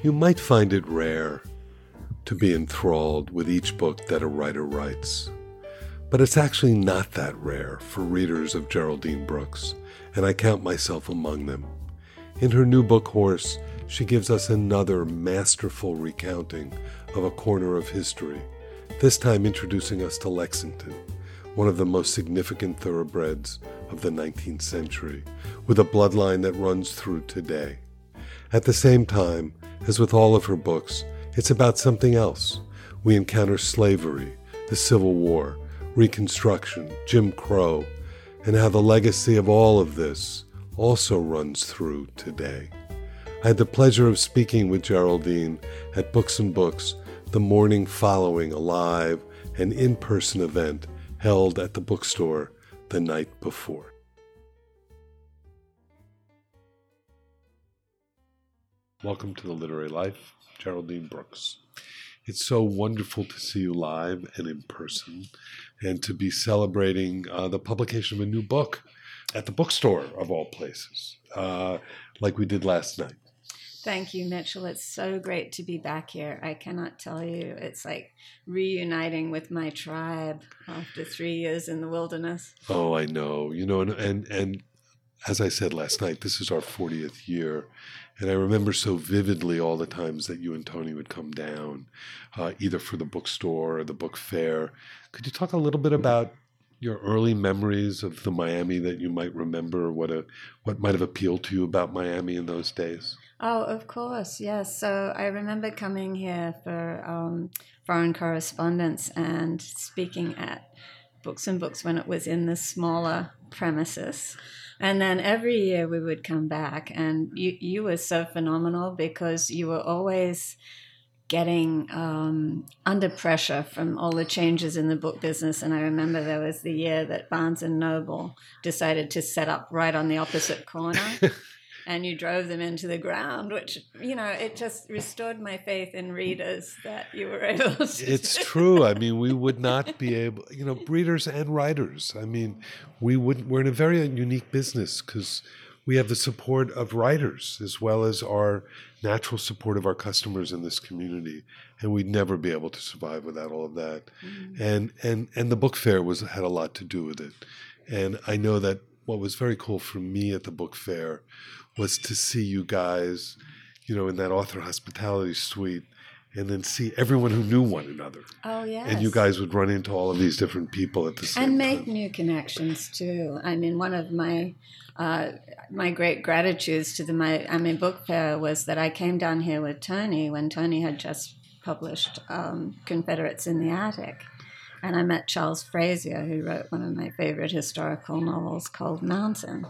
You might find it rare to be enthralled with each book that a writer writes. But it's actually not that rare for readers of Geraldine Brooks, and I count myself among them. In her new book, Horse, she gives us another masterful recounting of a corner of history, this time introducing us to Lexington, one of the most significant thoroughbreds of the 19th century, with a bloodline that runs through today. At the same time, as with all of her books, it's about something else. We encounter slavery, the Civil War, Reconstruction, Jim Crow, and how the legacy of all of this also runs through today. I had the pleasure of speaking with Geraldine at Books and Books the morning following a live and in person event held at the bookstore the night before. Welcome to the Literary Life, Geraldine Brooks. It's so wonderful to see you live and in person, and to be celebrating uh, the publication of a new book at the bookstore of all places, uh, like we did last night. Thank you, Mitchell. It's so great to be back here. I cannot tell you, it's like reuniting with my tribe after three years in the wilderness. Oh, I know. You know, and and, and as I said last night, this is our 40th year. And I remember so vividly all the times that you and Tony would come down, uh, either for the bookstore or the book fair. Could you talk a little bit about your early memories of the Miami that you might remember? What a what might have appealed to you about Miami in those days? Oh, of course, yes. So I remember coming here for um, foreign correspondence and speaking at Books and Books when it was in the smaller premises. And then every year we would come back, and you you were so phenomenal because you were always getting um, under pressure from all the changes in the book business. And I remember there was the year that Barnes and Noble decided to set up right on the opposite corner. and you drove them into the ground, which, you know, it just restored my faith in readers that you were able to. It's true. I mean, we would not be able, you know, readers and writers. I mean, we would, we're in a very unique business because we have the support of writers as well as our natural support of our customers in this community and we'd never be able to survive without all of that mm-hmm. and and and the book fair was had a lot to do with it and i know that what was very cool for me at the book fair was to see you guys, you know, in that author hospitality suite and then see everyone who knew one another. Oh yeah. And you guys would run into all of these different people at the same time. And make time. new connections too. I mean, one of my uh, my great gratitudes to the Miami Book Fair was that I came down here with Tony when Tony had just published um, Confederates in the Attic. And I met Charles Frazier, who wrote one of my favorite historical novels called Mountain.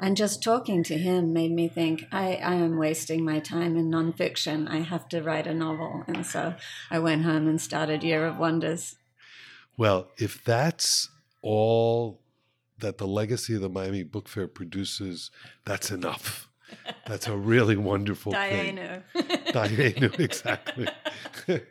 And just talking to him made me think, I, I am wasting my time in nonfiction. I have to write a novel. And so I went home and started Year of Wonders. Well, if that's all that the legacy of the Miami Book Fair produces, that's enough. That's a really wonderful Diana. thing. Diana, exactly.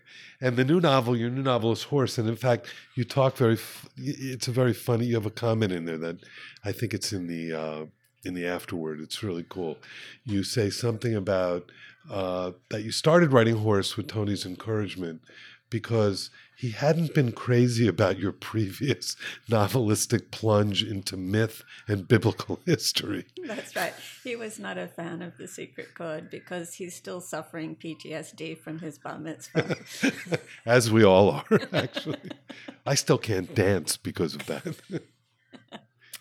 and the new novel, your new novel is Horse. And in fact, you talk very, it's a very funny, you have a comment in there that I think it's in the, uh, in the afterword. It's really cool. You say something about uh, that you started writing Horse with Tony's encouragement, because he hadn't been crazy about your previous novelistic plunge into myth and biblical history. That's right. He was not a fan of The Secret Chord because he's still suffering PTSD from his bar mitzvah. As we all are, actually. I still can't dance because of that.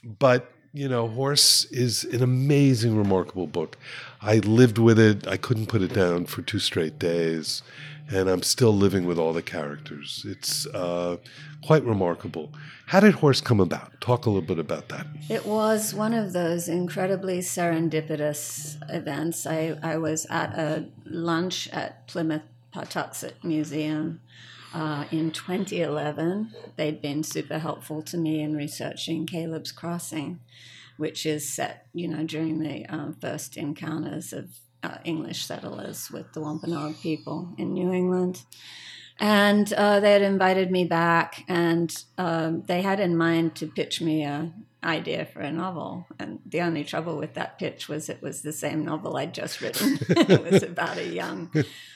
but you know, Horse is an amazing, remarkable book. I lived with it. I couldn't put it down for two straight days and I'm still living with all the characters. It's uh, quite remarkable. How did Horse come about? Talk a little bit about that. It was one of those incredibly serendipitous events. I, I was at a lunch at Plimoth Patuxet Museum uh, in 2011. They'd been super helpful to me in researching Caleb's Crossing, which is set, you know, during the um, first encounters of uh, English settlers with the Wampanoag people in New England. And uh, they had invited me back, and um, they had in mind to pitch me a idea for a novel. And the only trouble with that pitch was it was the same novel I'd just written. it was about a young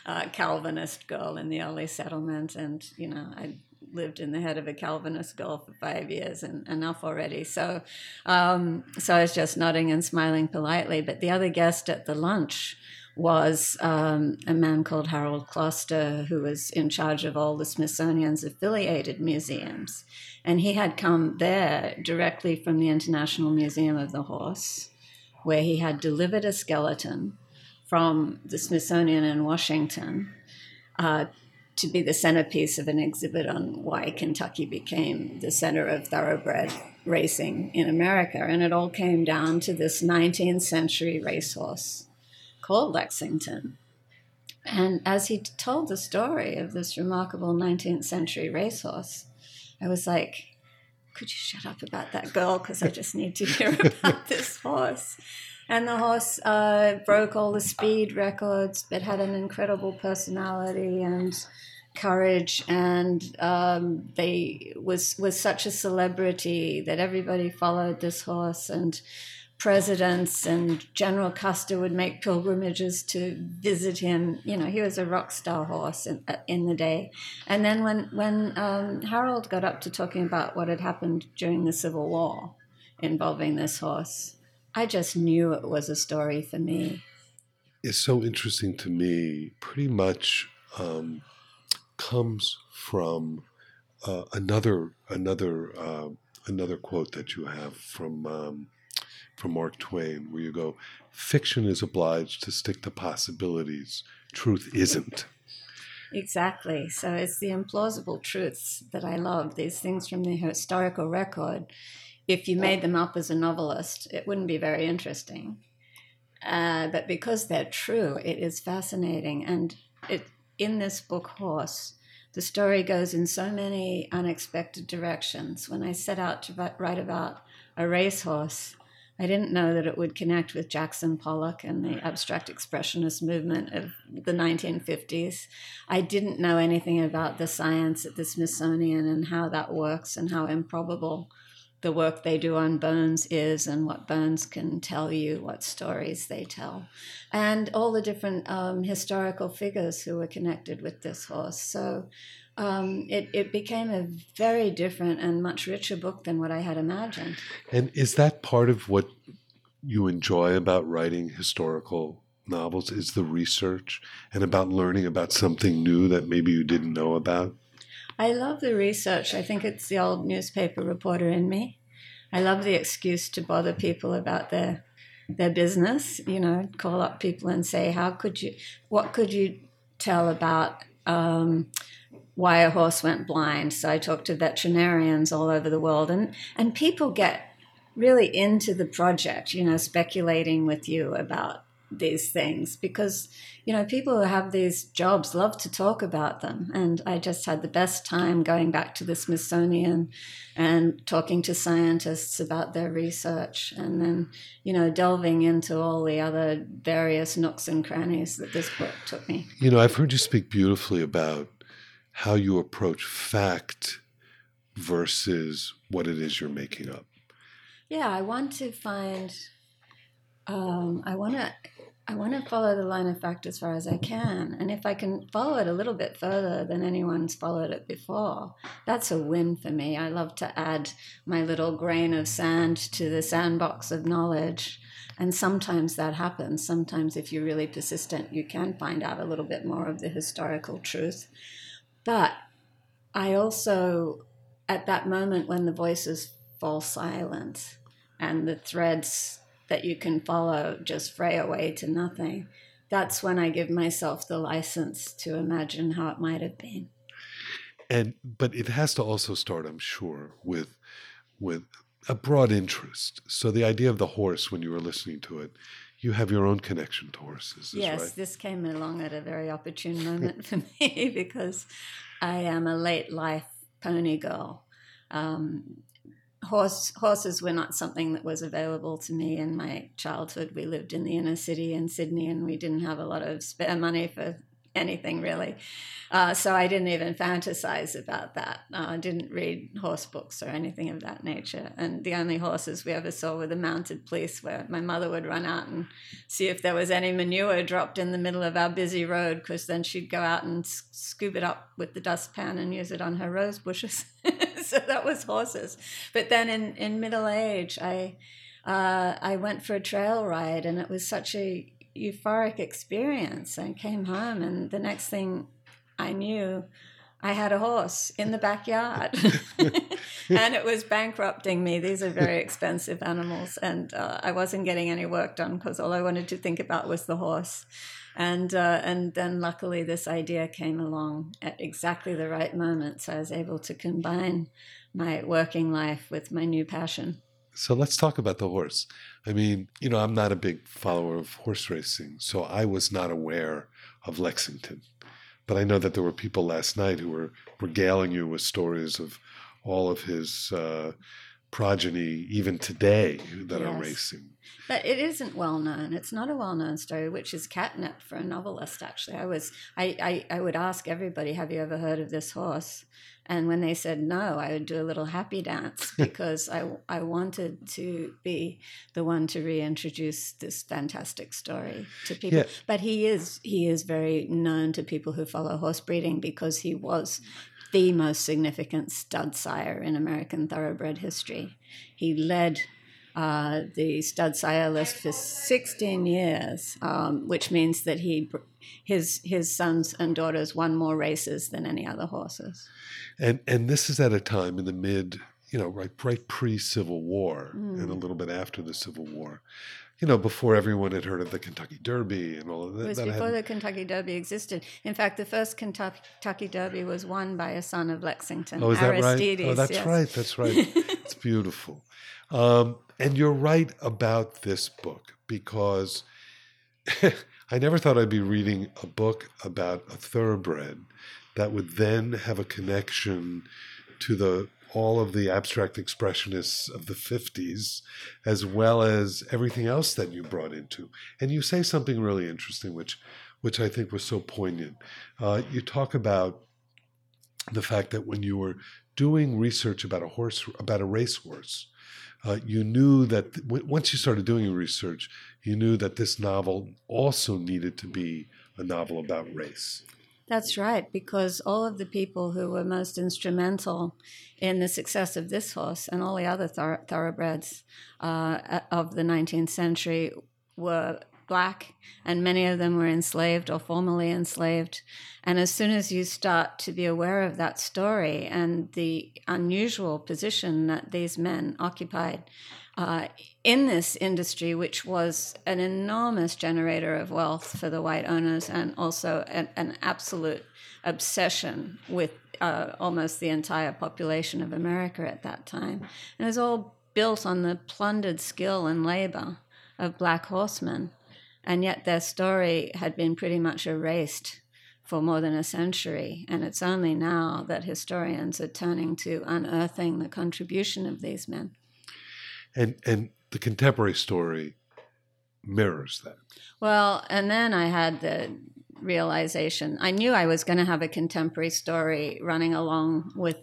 uh, Calvinist girl in the early settlement, and you know I lived in the head of a Calvinist girl for five years, and enough already. So, um, so I was just nodding and smiling politely. But the other guest at the lunch was um, a man called Harold Closter, who was in charge of all the Smithsonian's affiliated museums. And he had come there directly from the International Museum of the Horse, where he had delivered a skeleton from the Smithsonian in Washington uh, to be the centerpiece of an exhibit on why Kentucky became the center of thoroughbred racing in America. And it all came down to this 19th century racehorse called Lexington. And as he told the story of this remarkable 19th century racehorse, I was like, could you shut up about that girl? Because I just need to hear about this horse. And the horse uh, broke all the speed records, but had an incredible personality and courage, and um, they was was such a celebrity that everybody followed this horse and presidents and General Custer would make pilgrimages to visit him. You know, he was a rock star horse in, uh, in the day. And then when when um, Harold got up to talking about what had happened during the Civil War involving this horse, I just knew it was a story for me. It's so interesting to me. Pretty much um, comes from uh, another another uh, another quote that you have from. Um, from Mark Twain, where you go, fiction is obliged to stick to possibilities, truth isn't. Exactly. So it's the implausible truths that I love, these things from the historical record. If you made them up as a novelist, it wouldn't be very interesting. Uh, but because they're true, it is fascinating. And it, in this book, Horse, the story goes in so many unexpected directions. When I set out to write about a racehorse, I didn't know that it would connect with Jackson Pollock and the abstract expressionist movement of the 1950s. I didn't know anything about the science at the Smithsonian and how that works and how improbable the work they do on bones is and what bones can tell you, what stories they tell, and all the different um, historical figures who were connected with this horse. So um, it, it became a very different and much richer book than what I had imagined. And is that part of what you enjoy about writing historical novels? Is the research and about learning about something new that maybe you didn't know about? I love the research. I think it's the old newspaper reporter in me. I love the excuse to bother people about their their business. You know, call up people and say, "How could you? What could you tell about?" Um, why a horse went blind. So I talked to veterinarians all over the world, and, and people get really into the project, you know, speculating with you about these things because, you know, people who have these jobs love to talk about them. And I just had the best time going back to the Smithsonian and talking to scientists about their research and then, you know, delving into all the other various nooks and crannies that this book took me. You know, I've heard you speak beautifully about how you approach fact versus what it is you're making up. Yeah, I want to find. Um, I want to. I want to follow the line of fact as far as I can. And if I can follow it a little bit further than anyone's followed it before, that's a win for me. I love to add my little grain of sand to the sandbox of knowledge. And sometimes that happens. Sometimes, if you're really persistent, you can find out a little bit more of the historical truth. But I also, at that moment when the voices fall silent and the threads that you can follow just fray away to nothing. That's when I give myself the license to imagine how it might have been. And but it has to also start, I'm sure, with with a broad interest. So the idea of the horse when you were listening to it, you have your own connection to horses. Yes, right? this came along at a very opportune moment for me because I am a late life pony girl. Um, horse horses were not something that was available to me in my childhood. We lived in the inner city in Sydney, and we didn't have a lot of spare money for anything really. Uh, so I didn't even fantasize about that. Uh, I didn't read horse books or anything of that nature. And the only horses we ever saw were the mounted police, where my mother would run out and see if there was any manure dropped in the middle of our busy road, because then she'd go out and scoop it up with the dustpan and use it on her rose bushes. so that was horses. But then in, in middle age, I uh, I went for a trail ride, and it was such a euphoric experience. I came home, and the next thing I knew, I had a horse in the backyard, and it was bankrupting me. These are very expensive animals, and uh, I wasn't getting any work done because all I wanted to think about was the horse. And uh, and then luckily this idea came along at exactly the right moment, so I was able to combine my working life with my new passion. So let's talk about the horse. I mean, you know, I'm not a big follower of horse racing, so I was not aware of Lexington. But I know that there were people last night who were regaling you with stories of all of his uh, progeny, even today, that yes. are racing. But it isn't well known. It's not a well known story, which is catnip for a novelist. Actually, I was I, I I would ask everybody, "Have you ever heard of this horse?" And when they said no, I would do a little happy dance because I, I wanted to be the one to reintroduce this fantastic story to people. Yeah. But he is he is very known to people who follow horse breeding because he was the most significant stud sire in American thoroughbred history. He led uh, the stud sire list for 16 years, um, which means that he his his sons and daughters won more races than any other horses. And and this is at a time in the mid, you know, right right pre Civil War mm. and a little bit after the Civil War. You know, before everyone had heard of the Kentucky Derby and all of that. It was that before the Kentucky Derby existed. In fact, the first Kentucky Derby was won by a son of Lexington. Oh, is that right? Oh, that's yes. right. That's right. it's beautiful. Um, and you're right about this book because I never thought I'd be reading a book about a thoroughbred that would then have a connection to the all of the abstract expressionists of the 50s as well as everything else that you brought into. And you say something really interesting which which i think was so poignant. Uh, you talk about the fact that when you were doing research about a horse about a racehorse uh, you knew that once you started doing your research you knew that this novel also needed to be a novel about race that's right, because all of the people who were most instrumental in the success of this horse and all the other thor- thoroughbreds uh, of the 19th century were black, and many of them were enslaved or formerly enslaved. And as soon as you start to be aware of that story and the unusual position that these men occupied, uh, in this industry, which was an enormous generator of wealth for the white owners and also an, an absolute obsession with uh, almost the entire population of America at that time. And it was all built on the plundered skill and labor of black horsemen. And yet their story had been pretty much erased for more than a century. And it's only now that historians are turning to unearthing the contribution of these men and and the contemporary story mirrors that. Well, and then I had the realization I knew I was going to have a contemporary story running along with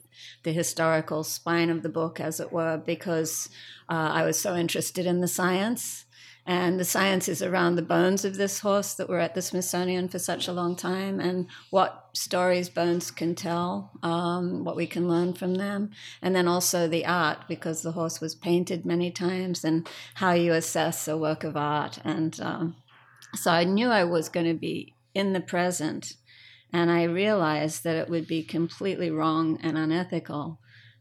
the historical spine of the book, as it were, because uh, I was so interested in the science and the science is around the bones of this horse that were at the Smithsonian for such a long time, and what stories bones can tell, um, what we can learn from them, and then also the art because the horse was painted many times, and how you assess a work of art. And um, so I knew I was going to be in the present, and I realized that it would be completely wrong and unethical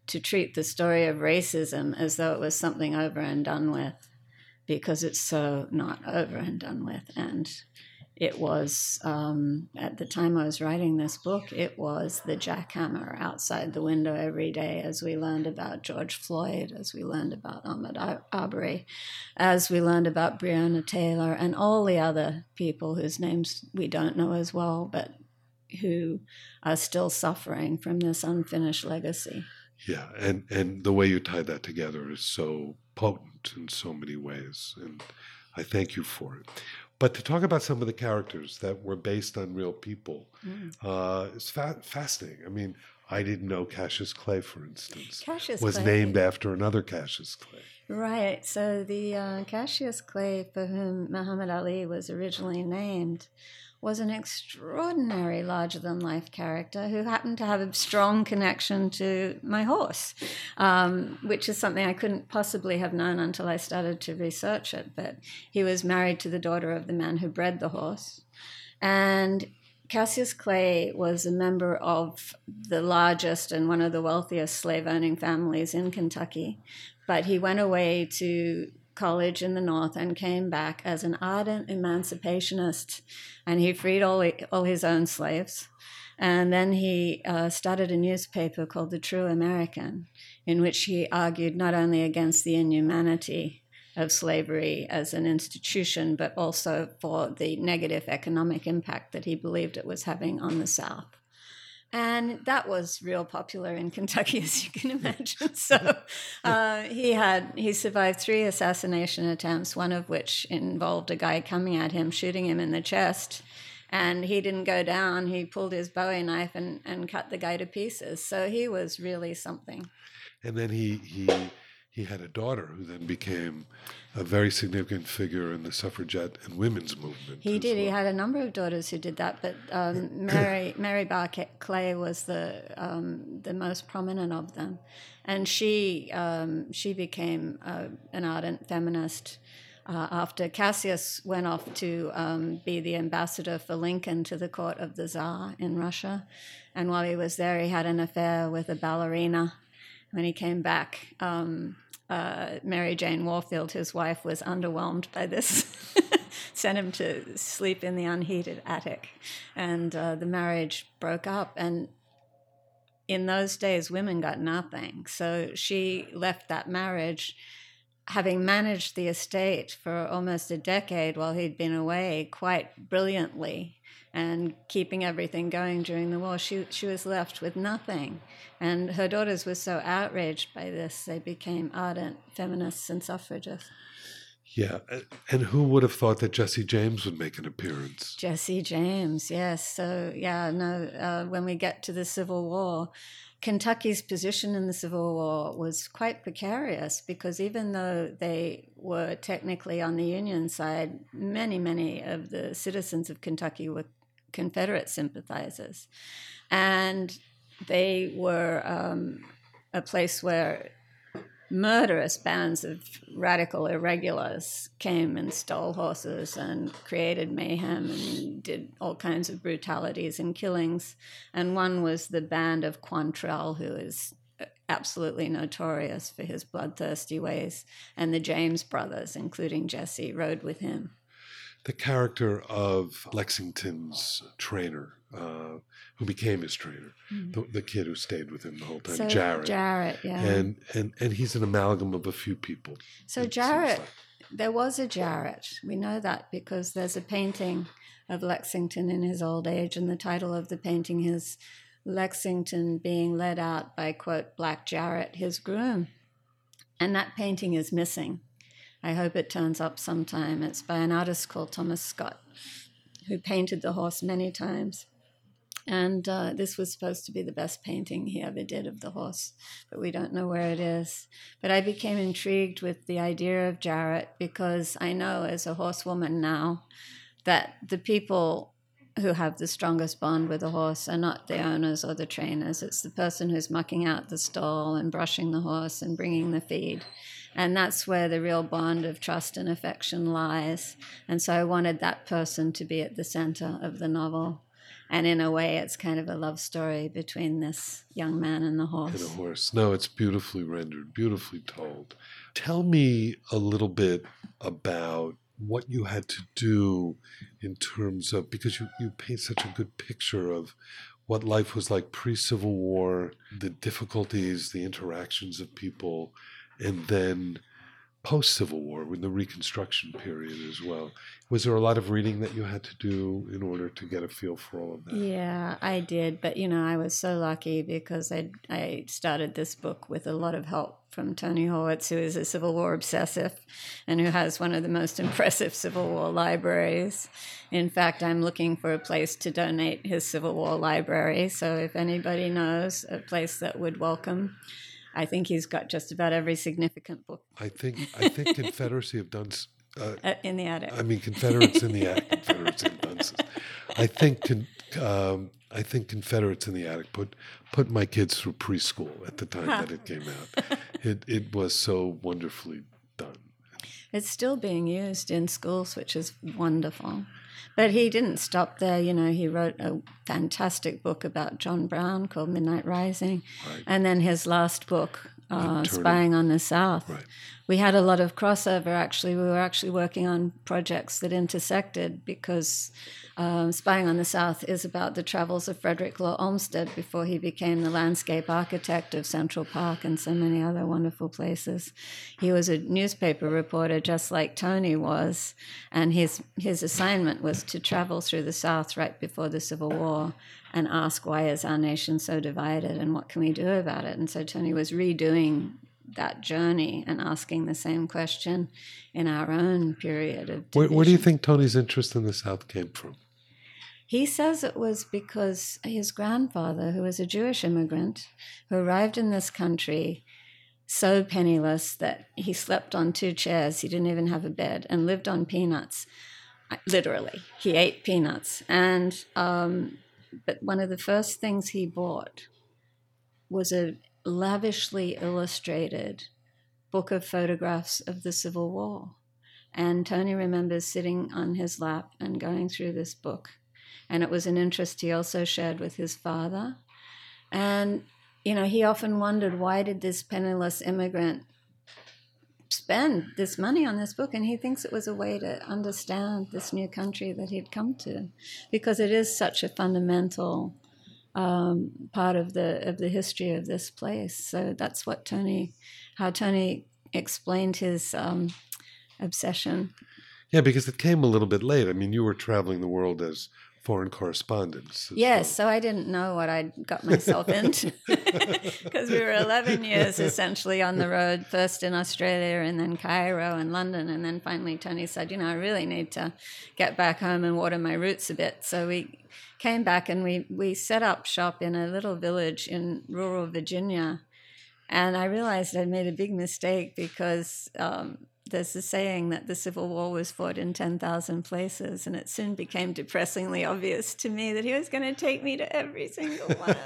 to treat the story of racism as though it was something over and done with because it's so not over and done with. And it was, um, at the time I was writing this book, it was the jackhammer outside the window every day as we learned about George Floyd, as we learned about Ahmaud Arbery, as we learned about Breonna Taylor, and all the other people whose names we don't know as well, but who are still suffering from this unfinished legacy. Yeah, and and the way you tied that together is so potent in so many ways, and I thank you for it. But to talk about some of the characters that were based on real people mm. uh, is fa- fascinating. I mean, I didn't know Cassius Clay, for instance, Cassius was Clay. named after another Cassius Clay. Right. So the uh, Cassius Clay, for whom Muhammad Ali was originally named, was an extraordinary larger than life character who happened to have a strong connection to my horse, um, which is something I couldn't possibly have known until I started to research it. But he was married to the daughter of the man who bred the horse. And Cassius Clay was a member of the largest and one of the wealthiest slave owning families in Kentucky, but he went away to college in the North and came back as an ardent emancipationist. And he freed all, all his own slaves. And then he uh, started a newspaper called The True American, in which he argued not only against the inhumanity of slavery as an institution, but also for the negative economic impact that he believed it was having on the South and that was real popular in Kentucky, as you can imagine. So uh, he had he survived three assassination attempts, one of which involved a guy coming at him, shooting him in the chest, and he didn't go down. He pulled his Bowie knife and and cut the guy to pieces. So he was really something. And then he he he had a daughter who then became a very significant figure in the suffragette and women's movement. He did. Well. He had a number of daughters who did that, but um, Mary Mary Barr Clay was the um, the most prominent of them, and she um, she became uh, an ardent feminist. Uh, after Cassius went off to um, be the ambassador for Lincoln to the court of the Tsar in Russia. And while he was there, he had an affair with a ballerina. When he came back, um, uh, Mary Jane Warfield, his wife, was underwhelmed by this, sent him to sleep in the unheated attic. And uh, the marriage broke up. And in those days, women got nothing. So she left that marriage, having managed the estate for almost a decade while he'd been away quite brilliantly and keeping everything going during the war. She, she was left with nothing. And her daughters were so outraged by this, they became ardent feminists and suffragists. Yeah, and who would have thought that Jesse James would make an appearance? Jesse James, yes. So, yeah, no, uh, when we get to the Civil War, Kentucky's position in the Civil War was quite precarious because even though they were technically on the Union side, many, many of the citizens of Kentucky were Confederate sympathizers. And they were um, a place where murderous bands of radical irregulars came and stole horses and created mayhem and did all kinds of brutalities and killings. And one was the band of Quantrill, who is absolutely notorious for his bloodthirsty ways. And the James brothers, including Jesse, rode with him the character of Lexington's trainer, uh, who became his trainer, mm-hmm. the, the, kid who stayed with him the whole time, so Jarrett. Jarrett, yeah. And, and, and he's an amalgam of a few people. So Jarrett, like. there was a Jarrett. We know that because there's a painting of Lexington in his old age, and the title of the painting is Lexington being led out by, quote, Black Jarrett, his groom. And that painting is missing. I hope it turns up sometime. It's by an artist called Thomas Scott, who painted the horse many times. And uh, this was supposed to be the best painting he ever did of the horse, but we don't know where it is. But I became intrigued with the idea of Jarrett because I know as a horsewoman now that the people who have the strongest bond with the horse are not the owners or the trainers. It's the person who's mucking out the stall and brushing the horse and bringing the feed. And that's where the real bond of trust and affection lies. And so I wanted that person to be at the center of the novel. And in a way, it's kind of a love story between this young man and the horse. And a horse. No, it's beautifully rendered, beautifully told. Tell me a little bit about what you had to do in terms of because you, you paint such a good picture of what life was like pre Civil War, the difficulties, the interactions of people, and then post Civil War, with the Reconstruction period as well. Was there a lot of reading that you had to do in order to get a feel for all of that? Yeah, I did. But, you know, I was so lucky because I, I started this book with a lot of help from Tony Horwitz, who is a Civil War obsessive and who has one of the most impressive Civil War libraries. In fact, I'm looking for a place to donate his Civil War library. So if anybody knows a place that would welcome, I think he's got just about every significant book. I think I think Confederacy have done uh, uh, in the attic. I mean Confederates in the attic. Confederates have done. I think um, I think Confederates in the attic put put my kids through preschool at the time that it came out. It it was so wonderfully done. It's still being used in schools, which is wonderful. But he didn't stop there. You know, he wrote a fantastic book about John Brown called Midnight Rising. Right. And then his last book, uh, Spying on the South. Right. We had a lot of crossover actually. We were actually working on projects that intersected because um, Spying on the South is about the travels of Frederick Law Olmsted before he became the landscape architect of Central Park and so many other wonderful places. He was a newspaper reporter just like Tony was, and his, his assignment was to travel through the South right before the Civil War and ask why is our nation so divided and what can we do about it. And so Tony was redoing that journey and asking the same question in our own period of where, where, do you think Tony's interest in the South came from? He says it was because his grandfather, who was a Jewish immigrant, who arrived in this country so penniless that he slept on two chairs, he didn't even have a bed, and lived on peanuts. Literally, he ate peanuts. And, um, but one of the first things he bought was a lavishly illustrated book of photographs of the Civil War. And Tony remembers sitting on his lap and going through this book and it was an interest he also shared with his father. And, you know, he often wondered why did this penniless immigrant spend this money on this book? And he thinks it was a way to understand this new country that he'd come to, because it is such a fundamental um, part of the of the history of this place. So that's what Tony, how Tony explained his um, obsession. Yeah, because it came a little bit late. I mean, you were traveling the world as foreign correspondence. Yes, so I didn't know what I'd got myself into because we were 11 years essentially on the road, first in Australia and then Cairo and London. And then finally, Tony said, You know, I really need to get back home and water my roots a bit. So we came back and we, we set up shop in a little village in rural Virginia. And I realized I'd made a big mistake because um, there's a saying that the Civil War was fought in 10,000 places, and it soon became depressingly obvious to me that he was going to take me to every single one.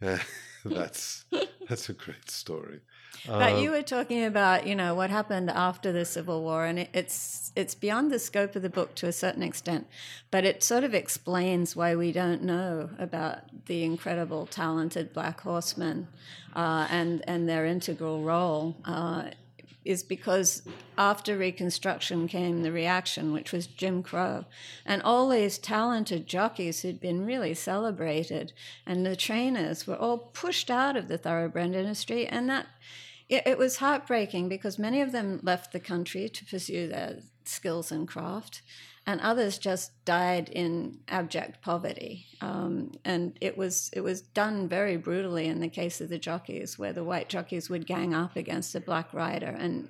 that's that's a great story. But you um, were talking about, you know, what happened after the Civil War, and it, it's it's beyond the scope of the book to a certain extent, but it sort of explains why we don't know about the incredible, talented black horsemen uh, and and their integral role. Uh, is because after Reconstruction came the reaction, which was Jim Crow. And all these talented jockeys who'd been really celebrated and the trainers were all pushed out of the thoroughbred industry. And that it, it was heartbreaking because many of them left the country to pursue their skills and craft, and others just died in abject poverty. Um, and it was it was done very brutally in the case of the jockeys, where the white jockeys would gang up against a black rider and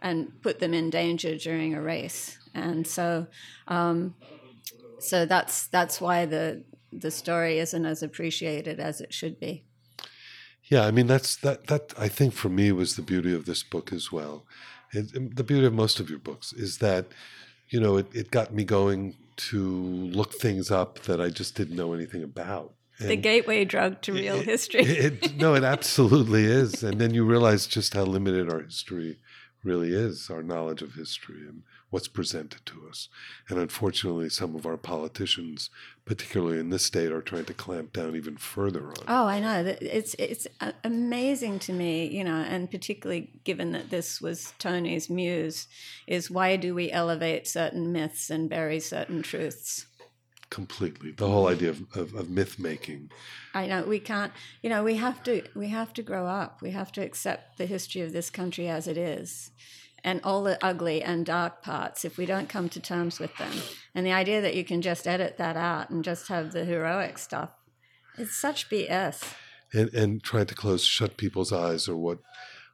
and put them in danger during a race. And so. Um, So that's that's why the the story isn't as appreciated as it should be. Yeah, I mean that's that that I think for me was the beauty of this book as well. It, the beauty of most of your books is that you know it, it got me going to look things up that I just didn't know anything about. And the gateway drug to real it, history. it, no, it absolutely is. And then you realize just how limited our history really is, our knowledge of history and what's presented to us. And unfortunately, some of our politicians, particularly in this state, are trying to clamp down even further on. It. Oh, I know. It's it's uh, amazing to me, you know, and particularly given that this was Tony's muse, is why do we elevate certain myths and bury certain truths? Completely, the whole idea of, of, of myth making. I know we can't. You know, we have to. We have to grow up. We have to accept the history of this country as it is and all the ugly and dark parts if we don't come to terms with them. And the idea that you can just edit that out and just have the heroic stuff, it's such BS. And, and trying to close, shut people's eyes are what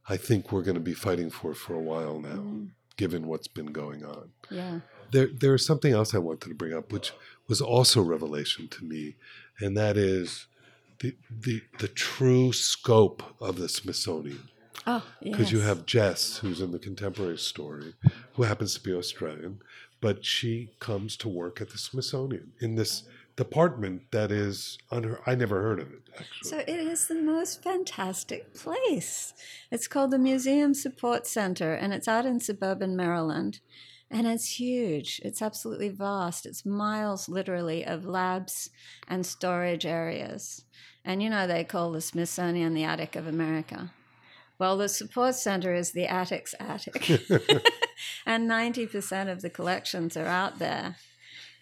I think we're going to be fighting for for a while now, mm. given what's been going on. Yeah. There, there is something else I wanted to bring up, which was also revelation to me, and that is the, the, the true scope of the Smithsonian Oh, because yes. you have Jess, who's in the contemporary story, who happens to be Australian, but she comes to work at the Smithsonian in this department that is under. I never heard of it. Actually. So it is the most fantastic place. It's called the Museum Support Center, and it's out in suburban Maryland. And it's huge. It's absolutely vast. It's miles, literally, of labs and storage areas. And you know, they call the Smithsonian the attic of America. Well, the support center is the attic's attic, and 90% of the collections are out there.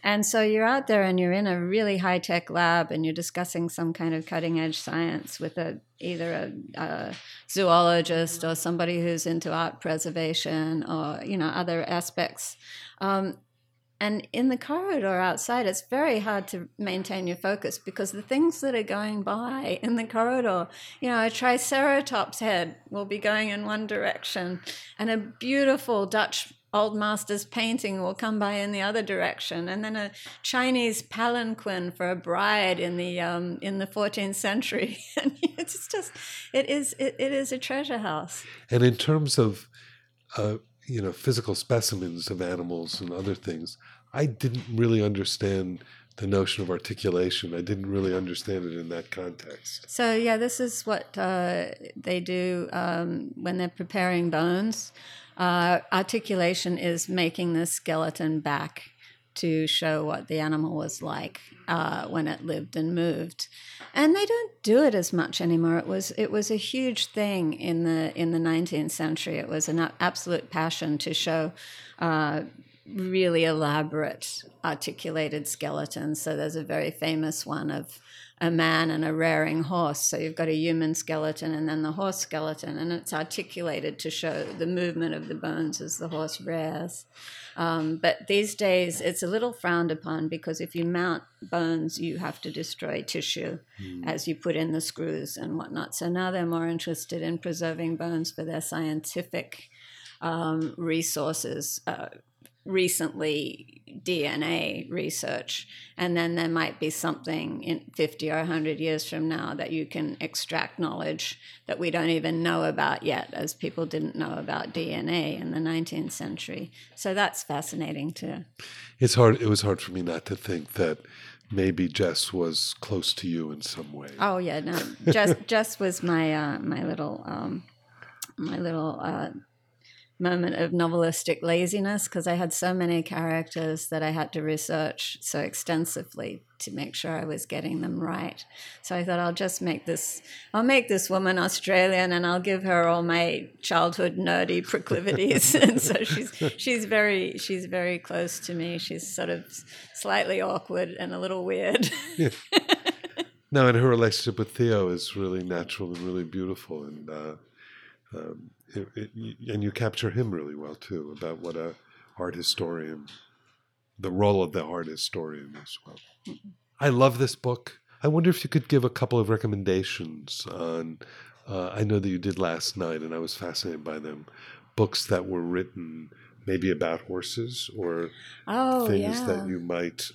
And so you're out there and you're in a really high tech lab and you're discussing some kind of cutting edge science with a either a, a, zoologist or somebody who's into art preservation or you know other aspects. Um, and in the corridor outside, it's very hard to maintain your focus because the things that are going by in the corridor, you know, a triceratops head will be going in one direction, and a beautiful Dutch old master's painting will come by in the other direction, and then a Chinese palanquin for a bride in the um, in the 14th century. and it's just, it is it, it is a treasure house. And in terms of uh, you know physical specimens of animals and other things i didn't really understand the notion of articulation i didn't really understand it in that context so yeah this is what uh, they do um, when they're preparing bones uh, articulation is making the skeleton back to show what the animal was like uh, when it lived and moved. And they don't do it as much anymore. It was it was a huge thing in the in the 19th century. It was an absolute passion to show. Uh, really elaborate articulated skeletons. So there's a very famous one of a man and a rearing horse. So you've got a human skeleton and then the horse skeleton, and it's articulated to show the movement of the bones as the horse rears. Um, but these days, it's a little frowned upon because if you mount bones, you have to destroy tissue mm. as you put in the screws and whatnot. So now they're more interested in preserving bones for their scientific um, resources. Uh, recently DNA research, and then there might be something in 50 or 100 years from now that you can extract knowledge that we don't even know about yet, as people didn't know about DNA in the 19th century. So that's fascinating too. It's hard. It was hard for me not to think that maybe Jess was close to you in some way. Oh yeah, no, Jess, Jess was my uh, my little um, my little. Uh, moment of novelistic laziness because I had so many characters that I had to research so extensively to make sure I was getting them right. So I thought I'll just make this I'll make this woman Australian and I'll give her all my childhood nerdy proclivities. and so she's she's very she's very close to me. She's sort of slightly awkward and a little weird. yeah. No, and her relationship with Theo is really natural and really beautiful and uh, um, it, it, and you capture him really well too about what a art historian, the role of the art historian as well. I love this book. I wonder if you could give a couple of recommendations on. Uh, I know that you did last night, and I was fascinated by them. Books that were written maybe about horses or oh, things yeah. that you might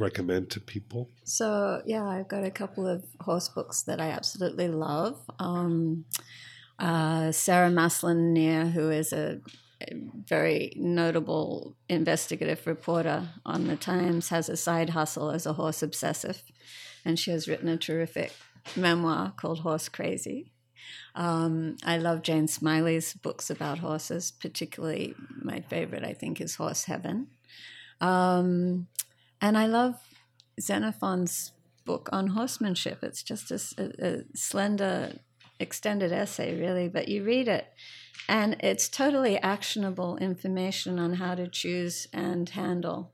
recommend to people? So, yeah, I've got a couple of horse books that I absolutely love. Um, uh, Sarah Maslin Nir, who is a, a very notable investigative reporter on the Times, has a side hustle as a horse obsessive, and she has written a terrific memoir called Horse Crazy. Um, I love Jane Smiley's books about horses, particularly my favorite, I think, is Horse Heaven. Um, and I love Xenophon's book on horsemanship. It's just a, a, a slender, extended essay, really, but you read it and it's totally actionable information on how to choose and handle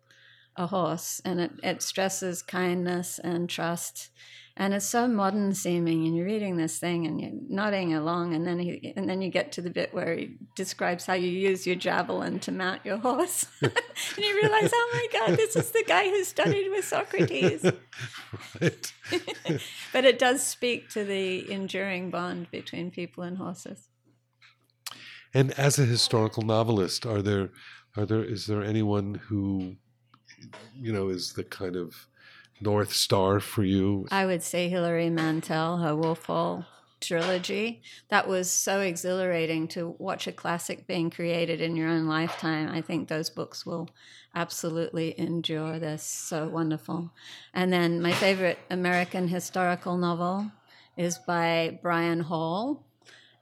a horse. And it, it stresses kindness and trust and it's so modern seeming and you're reading this thing and you're nodding along and then he and then you get to the bit where he describes how you use your javelin to mount your horse. And you realize oh my god this is the guy who studied with socrates. Right. but it does speak to the enduring bond between people and horses. And as a historical novelist are there are there is there anyone who you know is the kind of North Star for you? I would say Hilary Mantel, her Wolf Hall trilogy. That was so exhilarating to watch a classic being created in your own lifetime. I think those books will absolutely endure. They're so wonderful. And then my favorite American historical novel is by Brian Hall.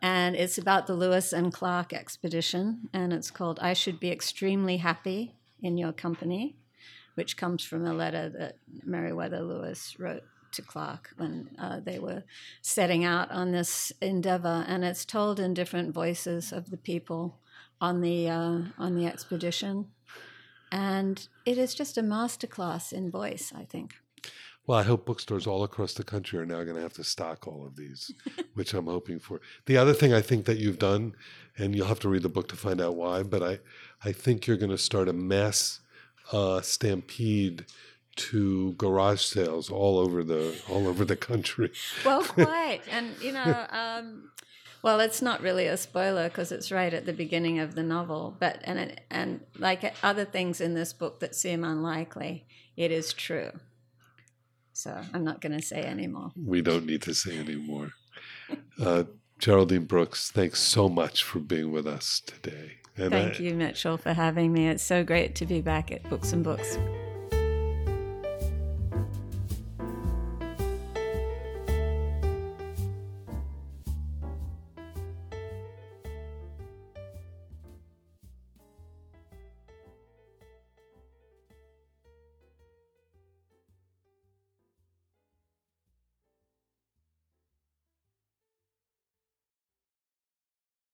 And it's about the Lewis and Clark expedition. And it's called I Should Be Extremely Happy in Your Company which comes from a letter that Meriwether Lewis wrote to Clark when uh, they were setting out on this endeavor, and it's told in different voices of the people on the uh, on the expedition, and it is just a masterclass in voice. I think. Well, I hope bookstores all across the country are now going to have to stock all of these, which I'm hoping for. The other thing I think that you've done, and you'll have to read the book to find out why, but I, I think you're going to start a mass uh, stampede to garage sales all over the all over the country. Well, quite, and you know, um, well, it's not really a spoiler because it's right at the beginning of the novel. But and it, and like other things in this book that seem unlikely, it is true. So I'm not going to say anymore. We don't need to say anymore. Uh, Geraldine Brooks, thanks so much for being with us today. Thank you, Mitchell, for having me. It's so great to be back at Books and Books.